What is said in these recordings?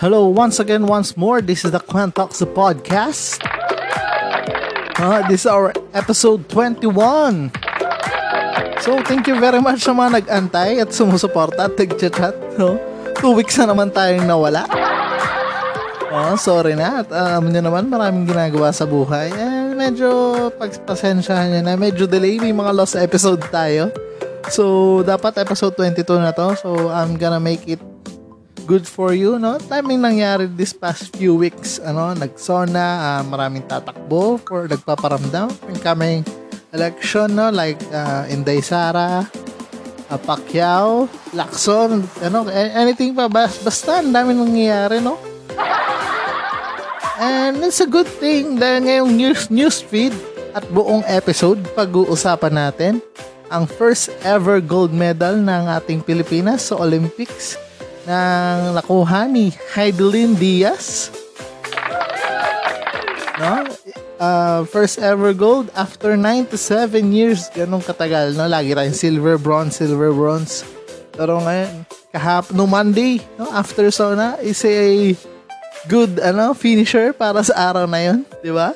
Hello, once again, once more. This is the Quen Talks podcast. Uh, this is our episode 21. So, thank you very much sa mga nag-antay at sumusuporta at nag-chat. No? Two weeks na naman tayong nawala. Oh, sorry na. At alam um, nyo naman, maraming ginagawa sa buhay. Eh, medyo pagpasensyahan nyo na. Medyo delay. May mga lost episode tayo. So, dapat episode 22 na to. So, I'm gonna make it good for you, no? Timing nangyari this past few weeks, ano, nagsona, uh, maraming tatakbo for nagpaparamdam. Yung kaming election, no? Like, uh, Inday Sara, uh, Pacquiao, Lacson, ano, anything pa. Basta, ang dami nangyayari, no? And it's a good thing dahil ngayong news, news feed at buong episode, pag-uusapan natin ang first ever gold medal ng ating Pilipinas sa Olympics ng nakuha ni Heidelin Diaz. No? Uh, first ever gold after 97 years. Ganong katagal. No? Lagi tayong silver, bronze, silver, bronze. Pero ngayon, kahap no Monday, no? after sauna, is a good ano finisher para sa araw na yon, di ba?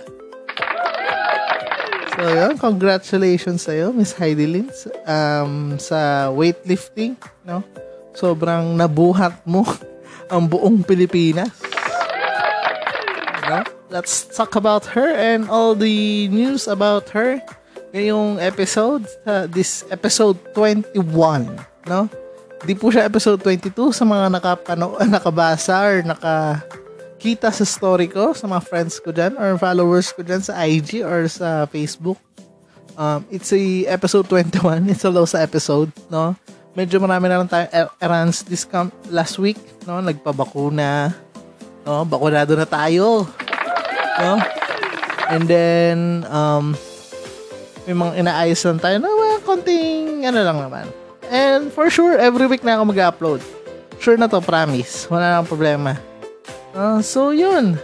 So yun, congratulations sa iyo, Miss Heidi Lins, um, sa weightlifting, no? Sobrang nabuhat mo ang buong Pilipinas. No? Let's talk about her and all the news about her ngayong episode, uh, this episode 21, no? Di po siya episode 22 sa mga nakapano, nakabasa or nakakita sa story ko, sa mga friends ko dyan or followers ko dyan sa IG or sa Facebook. Um, it's a episode 21. It's a low sa episode, no? Medyo marami na lang tayo er-, errands this com- last week, no? Nagpabakuna. No, bakunado na tayo. No? And then um may mga inaayos lang tayo na well, konting ano lang naman. And for sure, every week na ako mag-upload. Sure na to, promise. Wala nang problema. Uh, so, yun.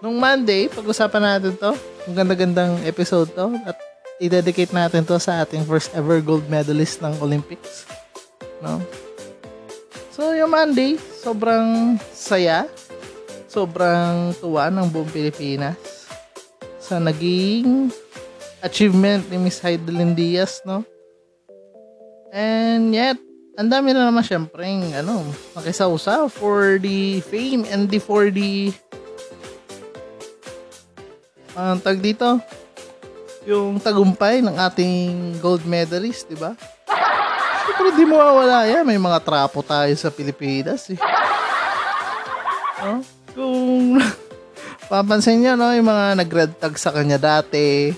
Nung Monday, pag-usapan natin to. Ang ganda-gandang episode to. At i-dedicate natin to sa ating first ever gold medalist ng Olympics. No? So, yung Monday, sobrang saya, sobrang tuwa ng buong Pilipinas sa naging achievement ni Miss Heidelin Diaz, no? And yet, ang dami na naman syempre ano, nakisausa for the fame and the for the ang uh, tag dito, yung tagumpay ng ating gold medalist, di ba? Siyempre, di mo mawala yan. May mga trapo tayo sa Pilipinas, eh. No? Kung papansin niyo, no, yung mga nag-red tag sa kanya dati,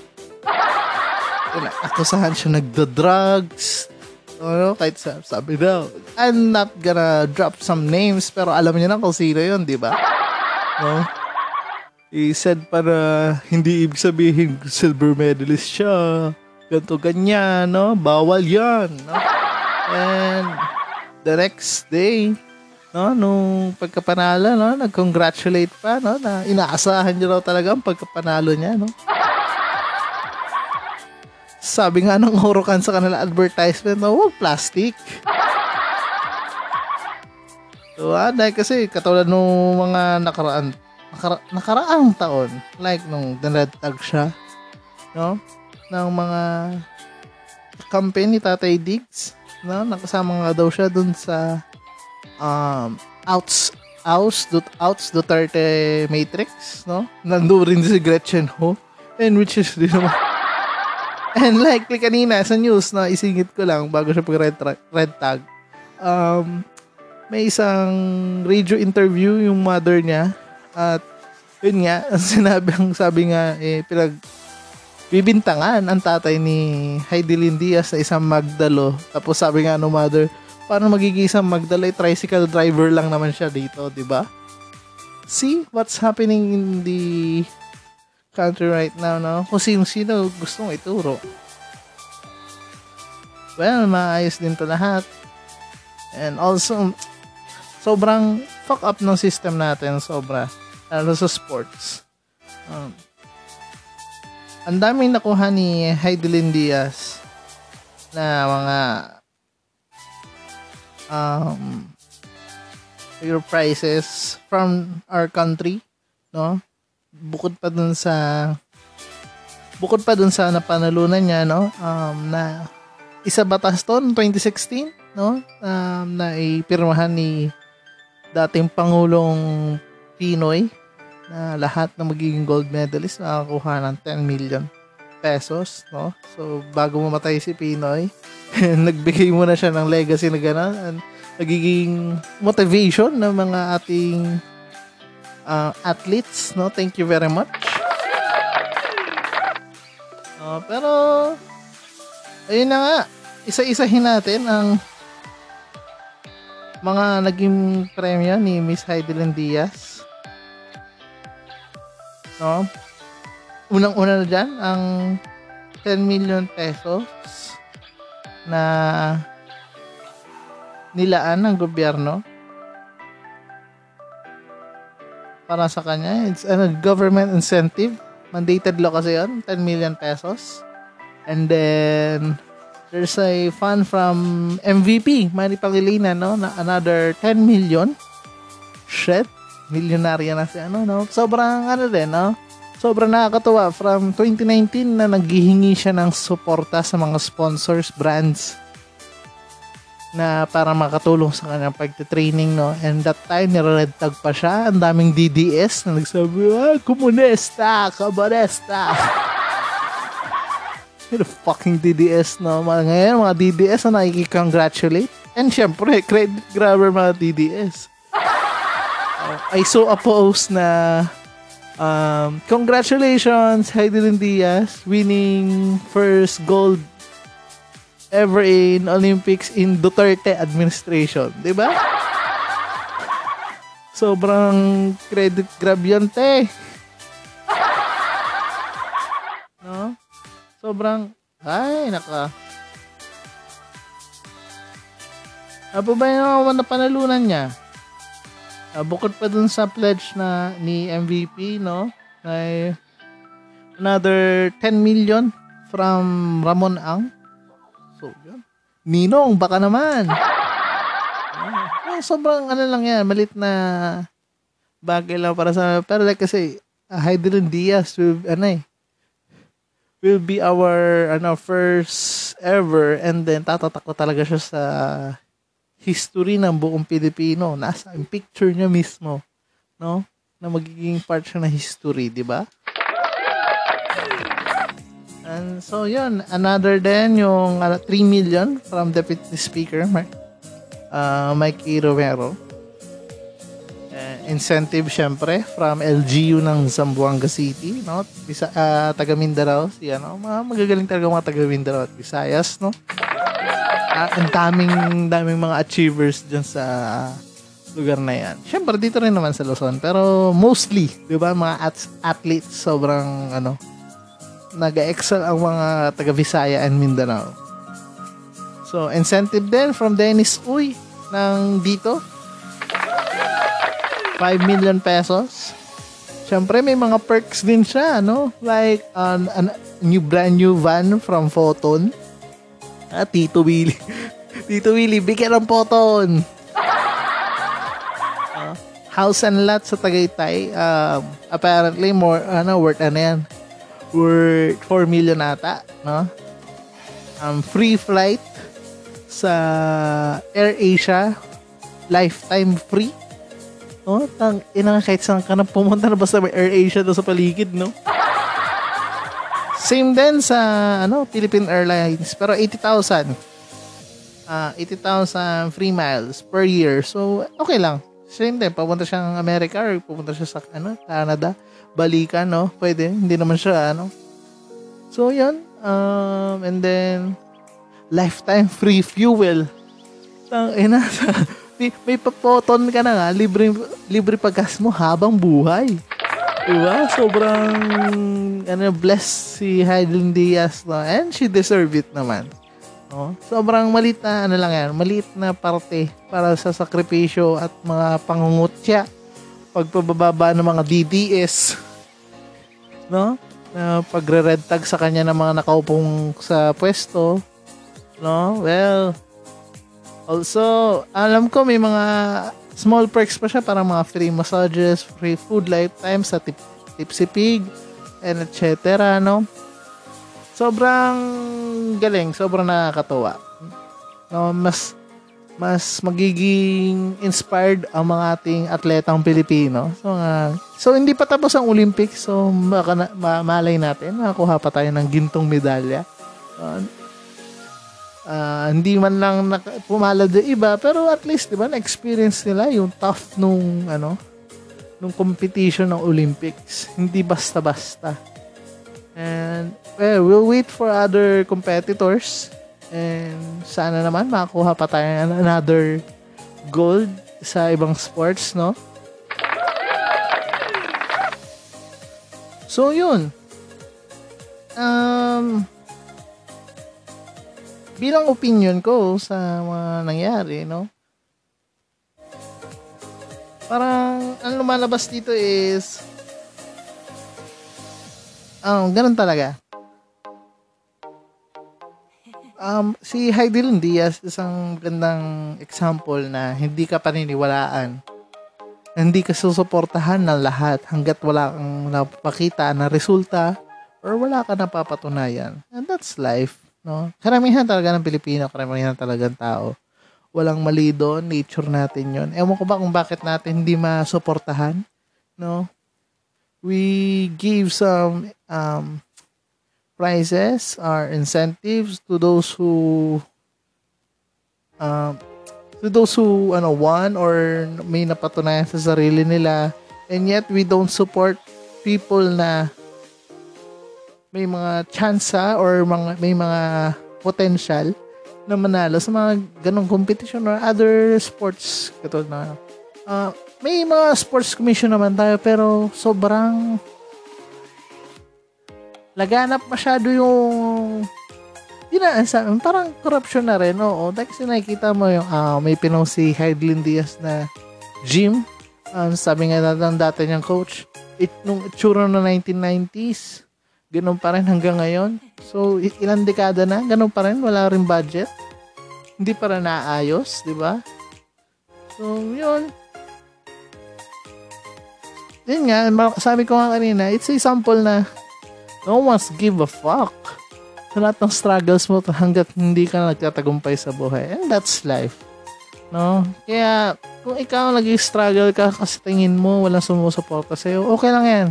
akusahan siya nagdo-drugs, ano, kahit sa, sabi daw, I'm not gonna drop some names, pero alam niyo na kung sino yun, di ba? No? Said para hindi ibig sabihin silver medalist siya. Ganto ganyan, no? Bawal yan, no? And the next day, no, nung pagkapanalo, no, nag-congratulate pa, no, na inaasahan niya raw talaga ang pagkapanalo niya, no? Sabi nga ng Orokan sa kanila advertisement, no, wag plastic. So, ah, dahil kasi katulad nung mga nakaraan nakara- nakaraang taon, like nung dinretag siya, no? ng mga company Tatay Diggs, no? Nakasama nga daw siya dun sa um, Outs Outs Dut Outs Duterte Matrix, no? Nandoon rin si Gretchen Ho. And which is di naman And likely kanina sa news na isingit ko lang bago siya pag red, red tag. Um, may isang radio interview yung mother niya at yun nga, sinabi ang sabi nga, eh, pinag, bibintangan ang tatay ni Heidelin Diaz na isang Magdalo. Tapos sabi nga no mother, paano magiging isang Magdalo? Eh, tricycle driver lang naman siya dito, di ba? See what's happening in the country right now, no? Kung sino-sino gustong ituro. Well, maayos din to lahat. And also, sobrang fuck up ng system natin, sobra. Lalo sa sports. Um, ang daming nakuha ni Heidelin Diaz na mga um, your prizes from our country, no? Bukod pa dun sa bukod pa dun sa napanalunan niya, no? Um, na isa batas to 2016, no? Um, na ipirmahan ni dating Pangulong Pinoy na lahat na magiging gold medalist makakakuha ng 10 million pesos, no? So, bago mamatay si Pinoy, nagbigay muna siya ng legacy na gano'n nagiging motivation ng mga ating uh, athletes, no? Thank you very much. Uh, pero, ayun na nga, isa-isahin natin ang mga naging premyo ni Miss Heidelin Diaz No? Unang-una na dyan, ang 10 million pesos na nilaan ng gobyerno para sa kanya. It's a government incentive. Mandated law kasi yun, 10 million pesos. And then, there's a fund from MVP, Manny Pangilinan, no? Na another 10 million. Shit milyonarya na si ano, no? Sobrang ano din, no? Sobrang nakakatuwa. From 2019 na naghihingi siya ng suporta sa mga sponsors, brands na para makatulong sa kanyang pagte-training, no? And that time, nire-red tag pa siya. Ang daming DDS na nagsabi, ah, komunista, kabaresta. the fucking DDS, no? Ngayon, mga DDS na nakikicongratulate. And syempre, credit grabber mga DDS. I so oppose na um, congratulations Heidelin Diaz winning first gold ever in Olympics in Duterte administration, ba? Sobrang credit grab yun, te. No? Sobrang ay, naka. Ano ba yung napanalunan niya? Uh, bukod pa dun sa pledge na ni MVP, no? Ay another 10 million from Ramon Ang. So, yun. Ninong, baka naman. Uh, sobrang ano lang yan, malit na bagay lang para sa, pero like kasi, uh, Hydrin Diaz will, ano eh, will be our, ano, first ever, and then tatatak talaga siya sa history ng buong Pilipino. Nasa yung picture niya mismo, no? Na magiging part siya ng history, di ba? And so, yun. Another then, yung uh, 3 million from Deputy Speaker, uh, Mikey Romero. Incentive, syempre, from LGU ng Zamboanga City, no? Bisa, uh, taga Mindanao, si, ano, mga magagaling talaga mga taga Mindanao at Visayas, no? uh, ang daming daming mga achievers diyan sa lugar na yan. Siyempre, dito rin naman sa Luzon. Pero mostly, di ba, mga at- athletes, sobrang, ano, nag-excel ang mga taga Visaya and Mindanao. So, incentive din from Dennis Uy ng dito. 5 million pesos. Siyempre, may mga perks din siya, no? Like, um, a new brand new van from Photon Ah, Tito Willie. Tito Willie, bigyan ng poton. Uh, house and lot sa Tagaytay. Uh, apparently, more, ano, worth ano yan? Worth 4 million ata, no? Um, free flight sa Air Asia. Lifetime free. No? Tang, inang kahit saan ka na pumunta na basta may Air Asia doon sa paligid, no? Same din sa ano Philippine Airlines pero 80,000. Ah, uh, 80,000 free miles per year. So okay lang. Same din papunta siyang America or pupunta siya sa ano Canada, balikan no. Pwede, hindi naman siya ano So, yun. Um, and then, lifetime free fuel. Tang ina, may, may papoton ka na nga, libre, libre pagkas mo habang buhay. Diba? Sobrang, ano, blessed si Heidelin Diaz, no? And she deserve it naman. No? Sobrang malit na, ano lang yan, malit na parte para sa sakripisyo at mga pangungutya pagpababa ng mga DDS. No? Na pagre-red tag sa kanya ng mga nakaupong sa pwesto. No? Well, also, alam ko may mga small perks pa siya para mga free massages, free food lifetime sa tip, Tipsy Pig, and etc. No? Sobrang galing, sobrang nakakatuwa. No, mas mas magiging inspired ang mga ating atletang Pilipino. So, uh, so hindi pa tapos ang Olympics. So, baka na, ma- malay natin, makakuha pa tayo ng gintong medalya. Uh, uh, hindi man lang naka, pumala de iba, pero at least, di ba, na-experience nila yung tough nung, ano, nung competition ng Olympics. Hindi basta-basta. And, well, we'll wait for other competitors And sana naman makakuha pa tayo ng another gold sa ibang sports, no? So, yun. Um, bilang opinion ko sa mga nangyari, no? Parang, ang lumalabas dito is, um, ganun talaga um, si Heidelin Diaz isang gandang example na hindi ka paniniwalaan. Hindi ka susuportahan ng lahat hanggat wala kang napakita na resulta or wala ka napapatunayan. And that's life. No? Karamihan talaga ng Pilipino, karamihan talaga ng tao. Walang mali doon, nature natin yon. Ewan ko ba kung bakit natin hindi masuportahan? No? We give some um, prizes or incentives to those who uh, to those who ano won or may napatunayan sa sarili nila and yet we don't support people na may mga tsansa or mga may mga potential na manalo sa mga ganong competition or other sports katulad na uh, may mga sports commission naman tayo pero sobrang laganap masyado yung yun na, sa, parang corruption na rin, oo. Kasi nakikita mo yung, uh, may pinong si Heidelin Diaz na gym. Um, sabi nga natin dati niyang coach, it, nung itsura na 1990s, ganun pa rin hanggang ngayon. So, ilang dekada na, ganun pa rin, wala rin budget. Hindi pa rin naayos, di ba? So, yun. Yun nga, sabi ko nga kanina, it's a sample na no one's give a fuck sa lahat ng struggles mo hanggat hindi ka nagtatagumpay sa buhay. And that's life. No? Kaya, kung ikaw nag-struggle ka kasi tingin mo walang sumusuporta sa'yo, okay lang yan.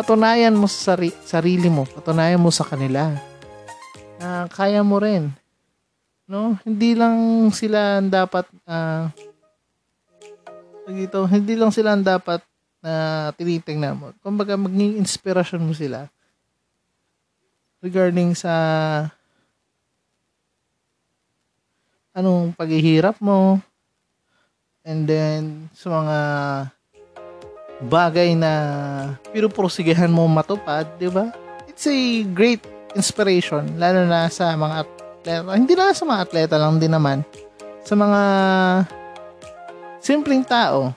Patunayan mo sa sari- sarili mo. Patunayan mo sa kanila. Na kaya mo rin. No? Hindi lang sila dapat uh, dito, hindi lang sila dapat na uh, tinitingnan mo. Kumbaga, maging inspirasyon mo sila regarding sa anong paghihirap mo and then sa mga bagay na pinuprosigihan mo matupad, di ba? It's a great inspiration, lalo na sa mga atleta. Hindi lang sa mga atleta lang din naman. Sa mga simpleng tao.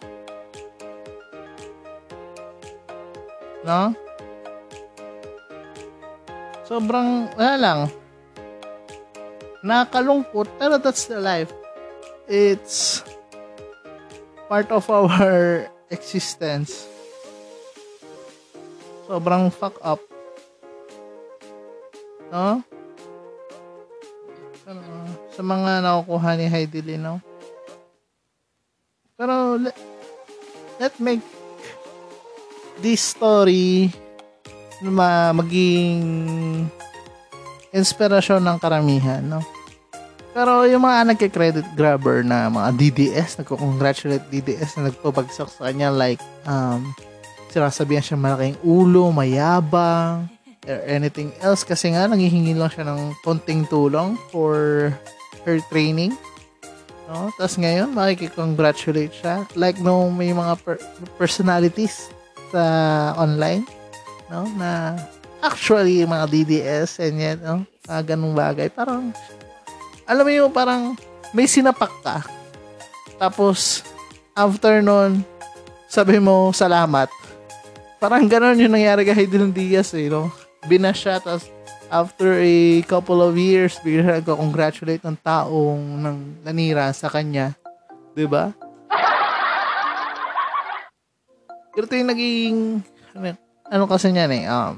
No? sobrang, wala lang, nakalungkot, pero that's the life. It's part of our existence. Sobrang fuck up. No? Pero, sa mga nakukuha ni Heidi Lino. Pero, let, let make this story ma maging inspirasyon ng karamihan, no? Pero yung mga nagke-credit grabber na mga DDS, nagko-congratulate DDS na nagpabagsak sa kanya like um sinasabihan siya malaking ulo, mayabang, or anything else kasi nga nanghihingi lang siya ng konting tulong for her training. No? Tapos ngayon, makikicongratulate siya. Like no may mga per- personalities sa online no na actually mga DDS and yet no mga ganung bagay parang alam mo yung parang may sinapak ka. Tapos after nun sabi mo salamat. Parang ganon yung nangyari kay Dylan Diaz eh no? Binash siya tapos after a couple of years bigla siya congratulate ng taong nang nanira sa kanya. 'di ba? Ito yung naging, ano, ano kasi niyan eh, um,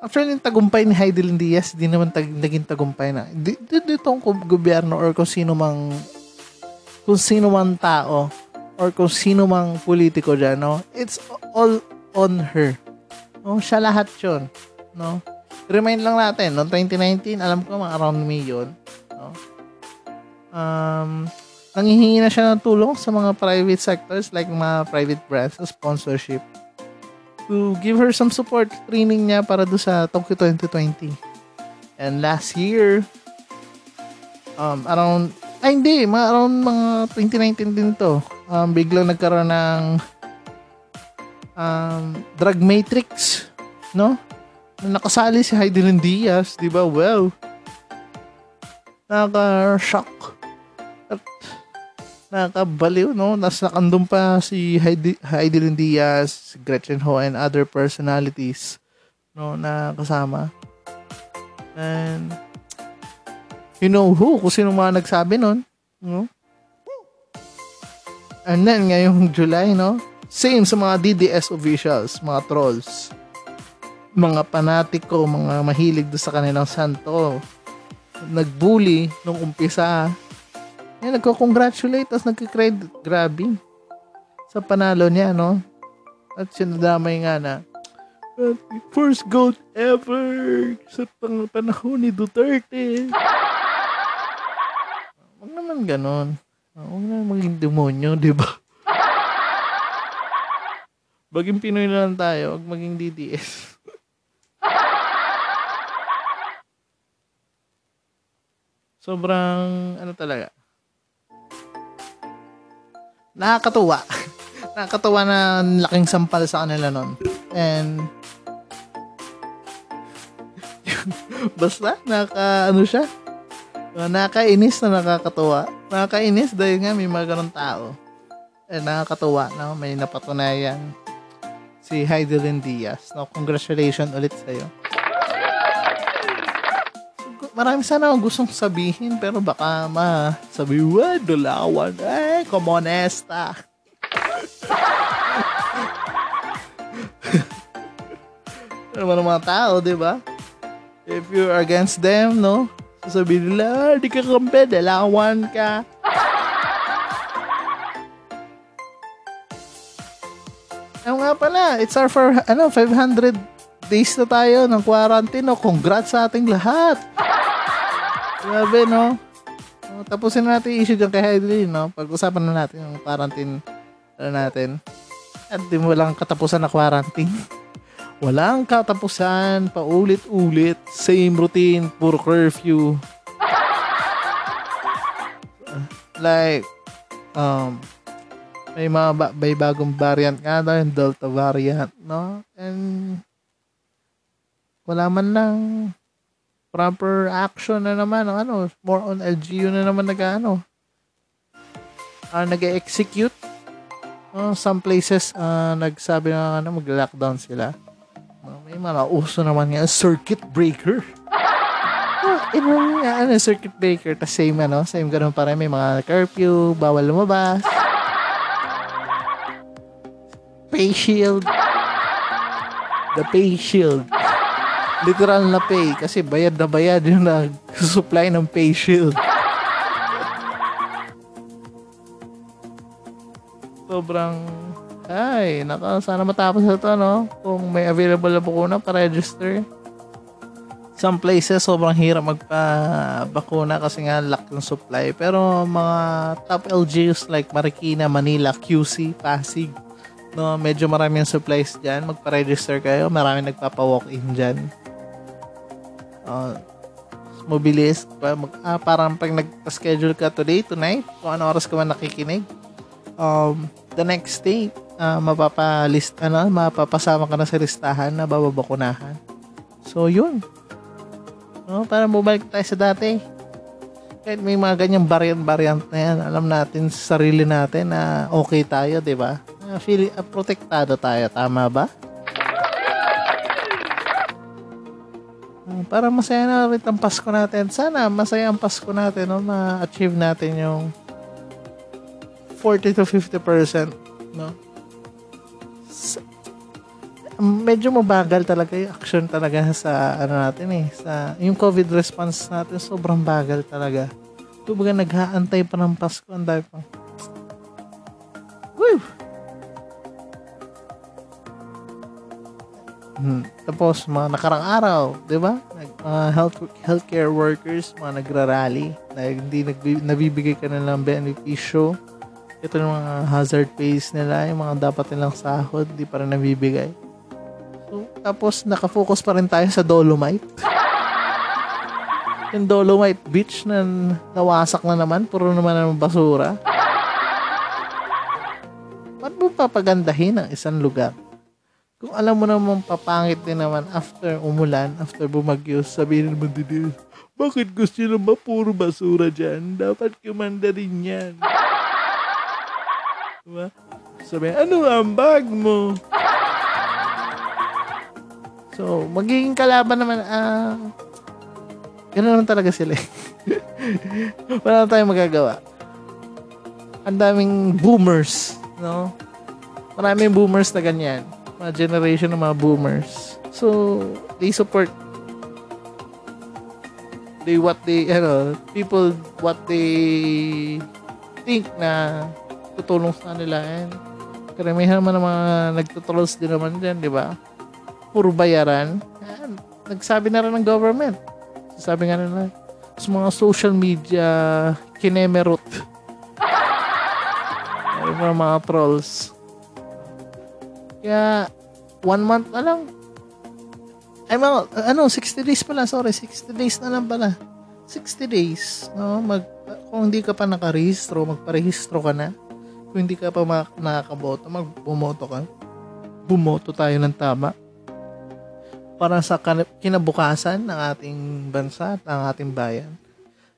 actually yung tagumpay ni Heidelin Diaz, di naman tag, naging tagumpay na. Di, di, ditong gobyerno or kung sino mang, kung sino mang tao, or kung sino mang politiko dyan, no? It's all on her. No? Siya lahat yun. No? Remind lang natin, no? 2019, alam ko mga around May yun. No? Um, nangihingi na siya ng tulong sa mga private sectors like mga private brands sa sponsorship to give her some support training niya para do sa Tokyo 2020. And last year, um, around, ay hindi, mga around mga 2019 din to, um, biglang nagkaroon ng um, drug matrix, no? Nakasali si Heidelin Diaz, di ba? Wow. Nakaka-shock nakakabaliw, no? Nas nakandun pa si Heidi, Heidelin Diaz, Gretchen Ho, and other personalities, no, na kasama. And, you know who, kung sino mga nagsabi nun, no? And then, ngayong July, no? Same sa mga DDS officials, mga trolls. Mga panatiko, mga mahilig do sa kanilang santo. Nagbully nung umpisa eh, nagko-congratulate tapos nagka-credit. Grabe. Sa panalo niya, no? At sinadamay nga na, first gold ever sa pang panahon ni Duterte. Huwag naman ganon. Huwag naman maging demonyo, di ba? Baging Pinoy na lang tayo, huwag maging DDS. Sobrang, ano talaga, nakakatuwa. nakakatuwa na laking sampal sa kanila nun. And, basta, naka, ano siya, nakainis na nakakatuwa. Nakakainis dahil nga may mga ganun tao. And nakakatuwa, no? May napatunayan si Heidelin Diaz. No? Congratulations ulit sa'yo. Marami sana akong gustong sabihin pero baka ma sabi, what, dulawan, eh, komonesta. ano man mga tao, di ba? If you're against them, no? Sasabihin nila, di ka kampe, dalawan ka. Ano nga pala, it's our for, ano, 500 days na tayo ng quarantine. No? Congrats sa ating lahat. Grabe, no? Uh, tapusin na natin issue dyan kay Heidley, no? Pag-usapan na natin yung quarantine ano natin. At di mo lang katapusan na quarantine. Walang katapusan, paulit-ulit, same routine, puro curfew. like, um, may mga ba- may bagong variant nga daw, yung Delta variant, no? And, wala man lang proper action na naman ano, more on LGU na naman nag-ano. Uh, nag-execute. Uh, some places uh, nagsabi na ano, mag-lockdown sila. Uh, may mga uso naman nga circuit breaker. uh, ibang uh, ano, circuit breaker ta same ano, same ganun pa rin may mga curfew, bawal lumabas. Pay shield. The pay shield literal na pay kasi bayad na bayad yung nag-supply ng pay shield. Sobrang ay, naka, sana matapos ito, no? Kung may available na bakuna pa-register. Some places, sobrang hirap magpa-bakuna kasi nga lack ng supply. Pero mga top LGUs like Marikina, Manila, QC, Pasig, no, medyo marami yung supplies dyan. Magpa-register kayo. Marami nagpapa-walk-in dyan Uh, mabilis. Mag, ah, parang pag nag-schedule ka today, tonight, kung ano oras ka man nakikinig, um, the next day, uh, mapapalist, ano, mapapasama ka na sa listahan na bababakunahan. So, yun. No, para bumalik tayo sa dati. Kahit may mga ganyang variant-variant na yan, alam natin sa sarili natin na okay tayo, di ba? Uh, feel, uh, protektado tayo, tama ba? Para masaya na rin ang Pasko natin. Sana masaya ang Pasko natin, no? Ma-achieve natin yung 40 to 50%, no? Sa, medyo mabagal talaga yung action talaga sa ano natin eh sa yung COVID response natin sobrang bagal talaga. Kumbaga naghaantay pa ng Pasko ang dami pang Hmm. Tapos, mga nakarang araw, di ba? Uh, health, healthcare workers, mga nagrarally, na hindi nagbi, nabibigay ka na ng benepisyo. Ito yung mga hazard pays nila, yung mga dapat nilang sahod, di pa rin nabibigay. So, tapos, nakafocus pa rin tayo sa Dolomite. yung Dolomite Beach na nawasak na naman, puro naman ng basura. Ba't mo papagandahin ang isang lugar? Kung alam mo naman papangit din naman after umulan, after bumagyo, sabihin mo din, bakit gusto nyo naman puro basura dyan? Dapat kumanda rin yan. Diba? Sabi, ano ang bag mo? So, magiging kalaban naman, ah, uh, ganoon naman talaga sila. Eh. Wala na tayong magagawa. Ang daming boomers, no? Maraming boomers na ganyan mga generation ng mga boomers. So, they support they what they ano, people what they think na tutulong sa kanila and karamihan naman ng mga nagtutrolls din naman dyan, di ba? Puro bayaran. Yan. Nagsabi na rin ng government. Sabi nga nila, sa mga social media kinemerot. Mga, mga trolls. Kaya, one month na lang. Ay, mga, ano, 60 days pala, sorry, 60 days na lang pala. 60 days, no? Mag, kung hindi ka pa nakarehistro, magparehistro ka na. Kung hindi ka pa nakakaboto, magbumoto ka. Bumoto tayo ng tama. Para sa kinabukasan ng ating bansa ng ating bayan.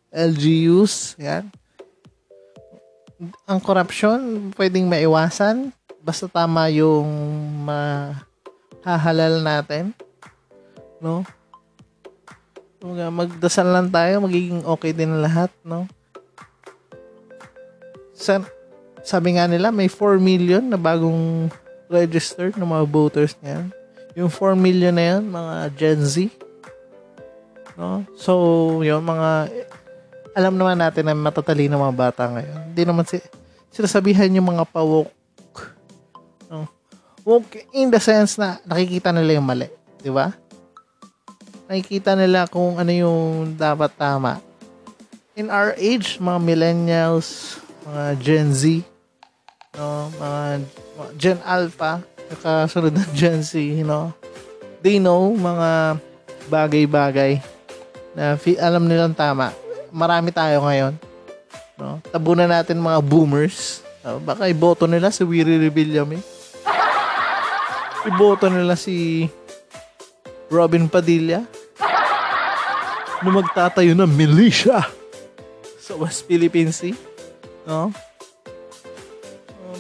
LGUs, yan. Ang corruption, pwedeng maiwasan basta tama yung mahahalal natin. No? Magdasal lang tayo, magiging okay din lahat, no? Sa, sabi nga nila, may 4 million na bagong registered ng mga voters niyan. Yung 4 million na yan, mga Gen Z. No? So, yun, mga, alam naman natin na matatalino mga bata ngayon. Hindi naman si, sila sabihan yung mga pawok Okay, in the sense na nakikita nila yung mali. Di ba? Nakikita nila kung ano yung dapat tama. In our age, mga millennials, mga Gen Z, no, mga, Gen Alpha, kasunod ng Gen Z, you know, they know mga bagay-bagay na alam nilang tama. Marami tayo ngayon. No? Tabunan natin mga boomers. Uh, baka iboto nila si Willie Revillame iboto nila si Robin Padilla na magtatayo ng militia sa West Philippine Sea. No?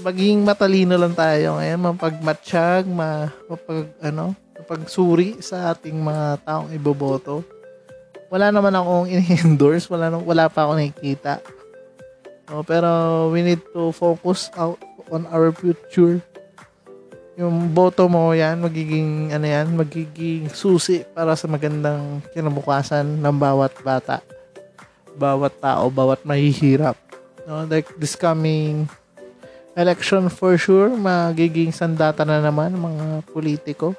Maging matalino lang tayo ngayon, mapagmatsyag, ma, mapag, ano, mapagsuri sa ating mga taong iboboto. Wala naman akong in-endorse, wala, wala pa ako nakikita. No, pero we need to focus out on our future yung boto mo yan, magiging, ano yan, magiging susi para sa magandang kinabukasan ng bawat bata, bawat tao, bawat mahihirap. No, like this coming election for sure, magiging sandata na naman mga politiko,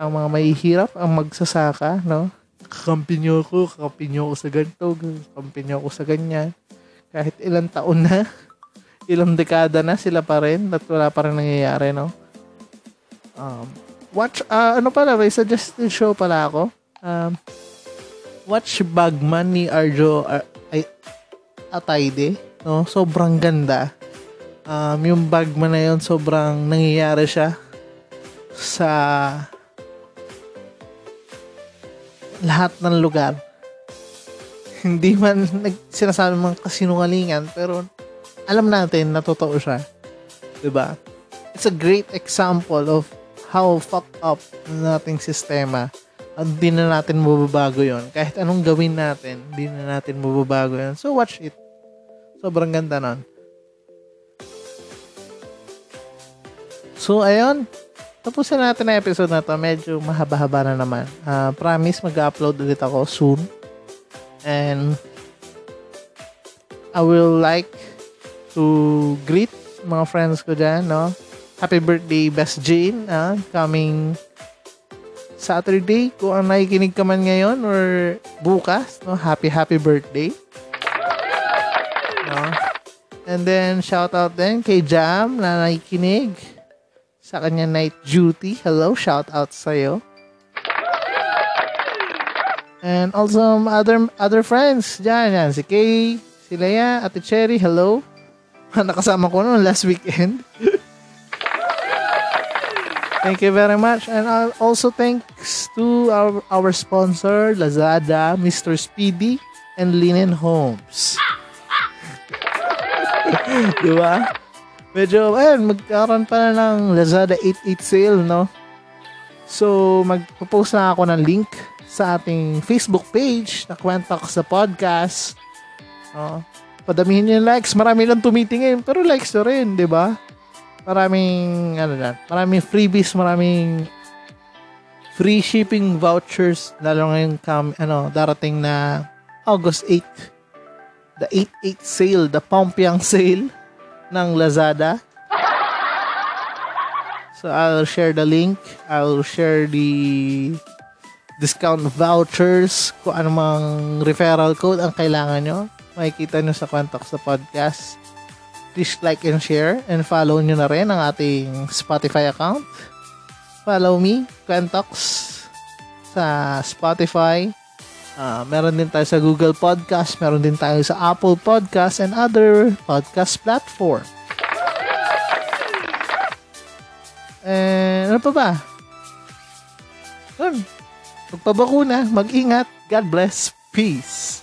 ang mga mahihirap, ang magsasaka, no? Kakampi ako, kakampi ako sa ganito, kakampi ako sa ganyan. Kahit ilang taon na, ilang dekada na sila pa rin at wala pa rin nangyayari, no? Um, watch, uh, ano pala, may suggested show pala ako. Um, watch Bagman ni Arjo Ar- ay, Atayde. No? Sobrang ganda. Um, yung Bagman na yun, sobrang nangyayari siya sa lahat ng lugar. Hindi man nag, sinasabi mang kasinungalingan, pero alam natin na totoo siya. ba? It's a great example of how fucked up ng ating sistema. Hindi na natin mababago yon Kahit anong gawin natin, hindi na natin mababago yon So, watch it. Sobrang ganda nun. So, ayun. Tapusin natin na episode na to. Medyo mahaba-haba na naman. Uh, promise, mag-upload ulit ako soon. And I will like to greet mga friends ko dyan, no? Happy birthday, Best Jane, ah, coming Saturday. Kung ang nakikinig ka man ngayon or bukas, no? Happy, happy birthday. No? And then, shout out din kay Jam na nakikinig sa kanya night duty. Hello, shout out sa'yo. And also other other friends dyan. Yan, si Kay, si Leia, Ate Cherry, hello. Nakasama ko noon last weekend. Thank you very much. And also thanks to our, our sponsor, Lazada, Mr. Speedy, and Linen Homes. Di ba? Medyo, ayun, magkaroon pa ng Lazada 88 sale, no? So, magpo-post na ako ng link sa ating Facebook page na Kwentak sa podcast. Oh, padamihin niyo yung likes. Marami lang tumitingin, pero likes na rin, di ba? Maraming ano na, maraming freebies, maraming free shipping vouchers lalo ngayong kam, ano, darating na August 8. The 8-8 sale, the Pompiang sale ng Lazada. So I'll share the link. I'll share the discount vouchers, kung ano mang referral code ang kailangan nyo. Makikita nyo sa Quantox sa podcast please like and share and follow nyo na rin ang ating Spotify account. Follow me, Quentox, sa Spotify. Uh, meron din tayo sa Google Podcast, meron din tayo sa Apple Podcast and other podcast platform. And ano pa ba? Yun. Magpabakuna, mag-ingat. God bless. Peace.